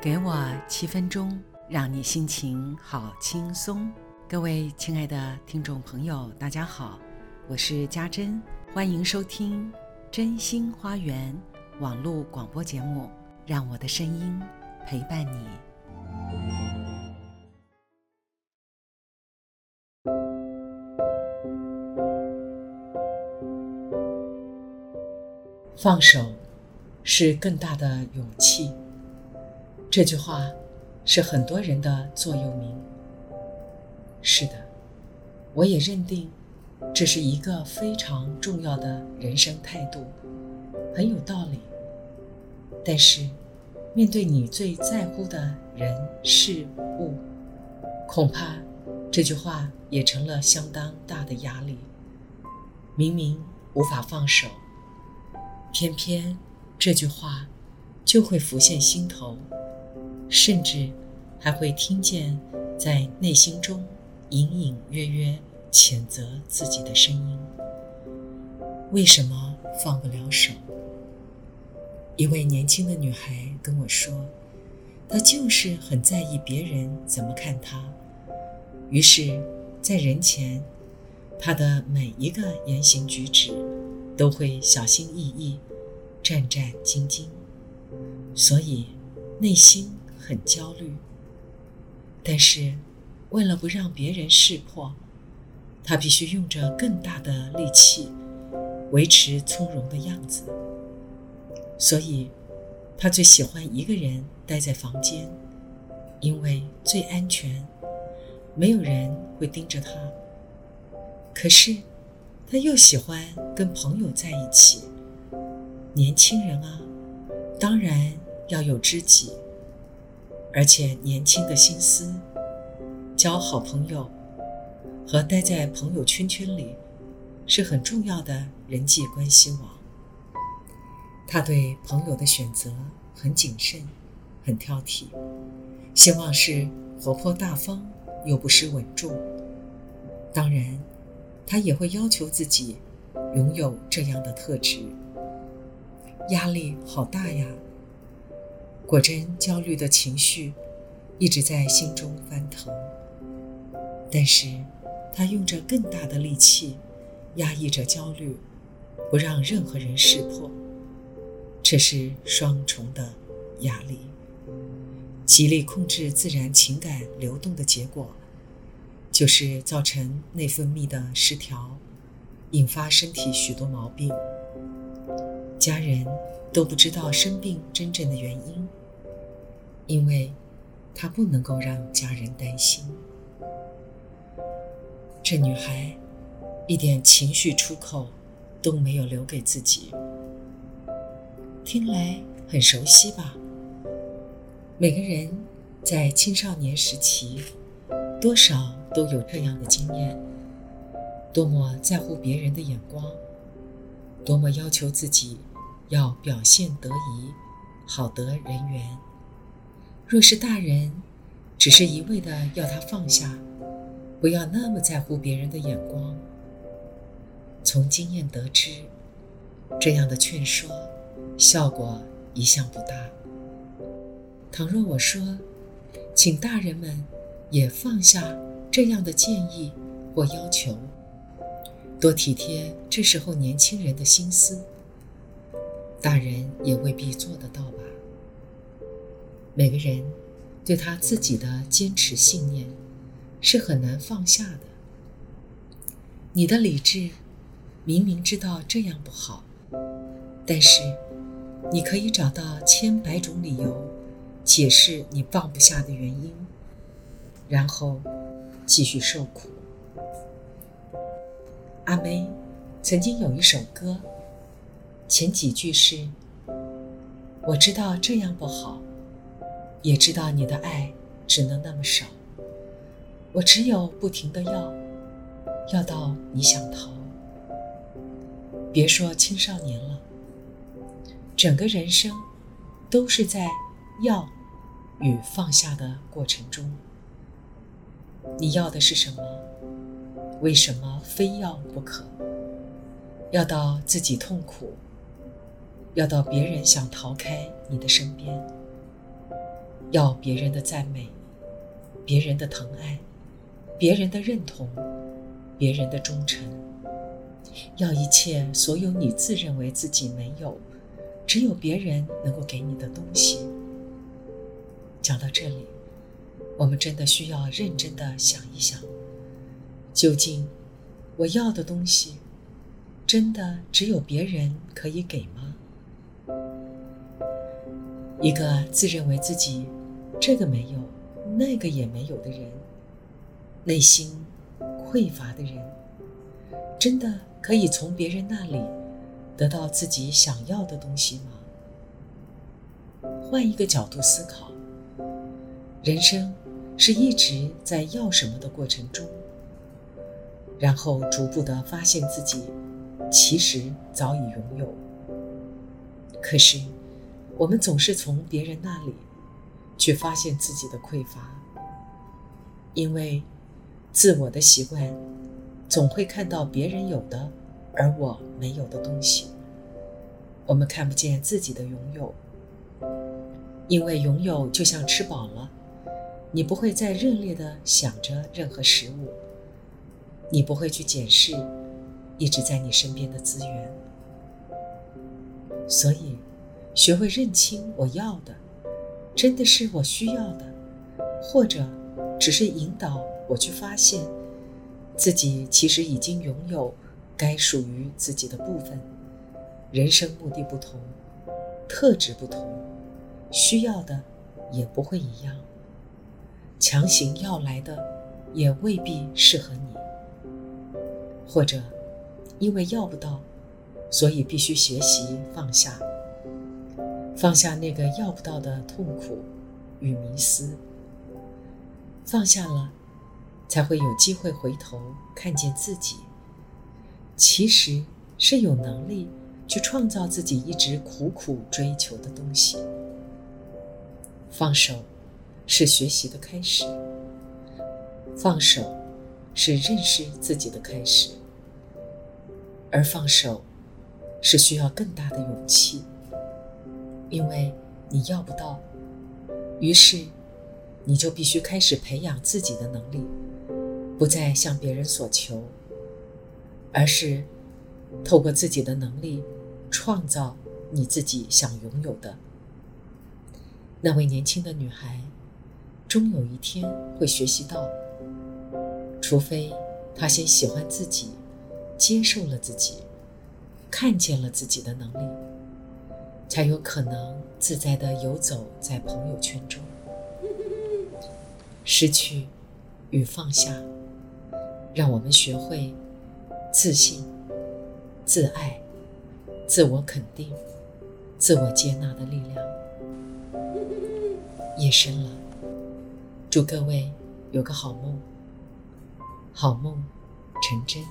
给我七分钟，让你心情好轻松。各位亲爱的听众朋友，大家好，我是家珍，欢迎收听《真心花园》网络广播节目，让我的声音陪伴你。放手是更大的勇气。这句话是很多人的座右铭。是的，我也认定这是一个非常重要的人生态度，很有道理。但是，面对你最在乎的人事物，恐怕这句话也成了相当大的压力。明明无法放手，偏偏这句话就会浮现心头。甚至还会听见在内心中隐隐约约谴责自己的声音。为什么放不了手？一位年轻的女孩跟我说，她就是很在意别人怎么看她，于是，在人前，她的每一个言行举止都会小心翼翼、战战兢兢，所以内心。很焦虑，但是为了不让别人识破，他必须用着更大的力气维持从容的样子。所以，他最喜欢一个人待在房间，因为最安全，没有人会盯着他。可是，他又喜欢跟朋友在一起。年轻人啊，当然要有知己。而且年轻的心思，交好朋友和待在朋友圈圈里是很重要的人际关系网。他对朋友的选择很谨慎，很挑剔，希望是活泼大方又不失稳重。当然，他也会要求自己拥有这样的特质。压力好大呀！果真，焦虑的情绪一直在心中翻腾，但是他用着更大的力气压抑着焦虑，不让任何人识破。这是双重的压力，极力控制自然情感流动的结果，就是造成内分泌的失调，引发身体许多毛病。家人都不知道生病真正的原因。因为，他不能够让家人担心。这女孩一点情绪出口都没有留给自己，听来很熟悉吧？每个人在青少年时期，多少都有这样的经验：多么在乎别人的眼光，多么要求自己要表现得宜，好得人缘。若是大人，只是一味的要他放下，不要那么在乎别人的眼光。从经验得知，这样的劝说效果一向不大。倘若我说，请大人们也放下这样的建议或要求，多体贴这时候年轻人的心思，大人也未必做得到吧。每个人对他自己的坚持信念是很难放下的。你的理智明明知道这样不好，但是你可以找到千百种理由解释你放不下的原因，然后继续受苦。阿妹曾经有一首歌，前几句是：“我知道这样不好。”也知道你的爱只能那么少，我只有不停的要，要到你想逃。别说青少年了，整个人生都是在要与放下的过程中。你要的是什么？为什么非要不可？要到自己痛苦，要到别人想逃开你的身边。要别人的赞美，别人的疼爱，别人的认同，别人的忠诚，要一切所有你自认为自己没有，只有别人能够给你的东西。讲到这里，我们真的需要认真的想一想，究竟我要的东西，真的只有别人可以给吗？一个自认为自己这个没有、那个也没有的人，内心匮乏的人，真的可以从别人那里得到自己想要的东西吗？换一个角度思考，人生是一直在要什么的过程中，然后逐步的发现自己其实早已拥有，可是。我们总是从别人那里去发现自己的匮乏，因为自我的习惯总会看到别人有的而我没有的东西。我们看不见自己的拥有，因为拥有就像吃饱了，你不会再热烈的想着任何食物，你不会去检视一直在你身边的资源，所以。学会认清我要的，真的是我需要的，或者只是引导我去发现自己其实已经拥有该属于自己的部分。人生目的不同，特质不同，需要的也不会一样。强行要来的也未必适合你，或者因为要不到，所以必须学习放下。放下那个要不到的痛苦与迷思，放下了，才会有机会回头看见自己，其实是有能力去创造自己一直苦苦追求的东西。放手是学习的开始，放手是认识自己的开始，而放手是需要更大的勇气。因为你要不到，于是你就必须开始培养自己的能力，不再向别人所求，而是透过自己的能力创造你自己想拥有的。那位年轻的女孩，终有一天会学习到，除非她先喜欢自己，接受了自己，看见了自己的能力。才有可能自在地游走在朋友圈中。失去与放下，让我们学会自信、自爱、自我肯定、自我接纳的力量。夜深了，祝各位有个好梦，好梦成真。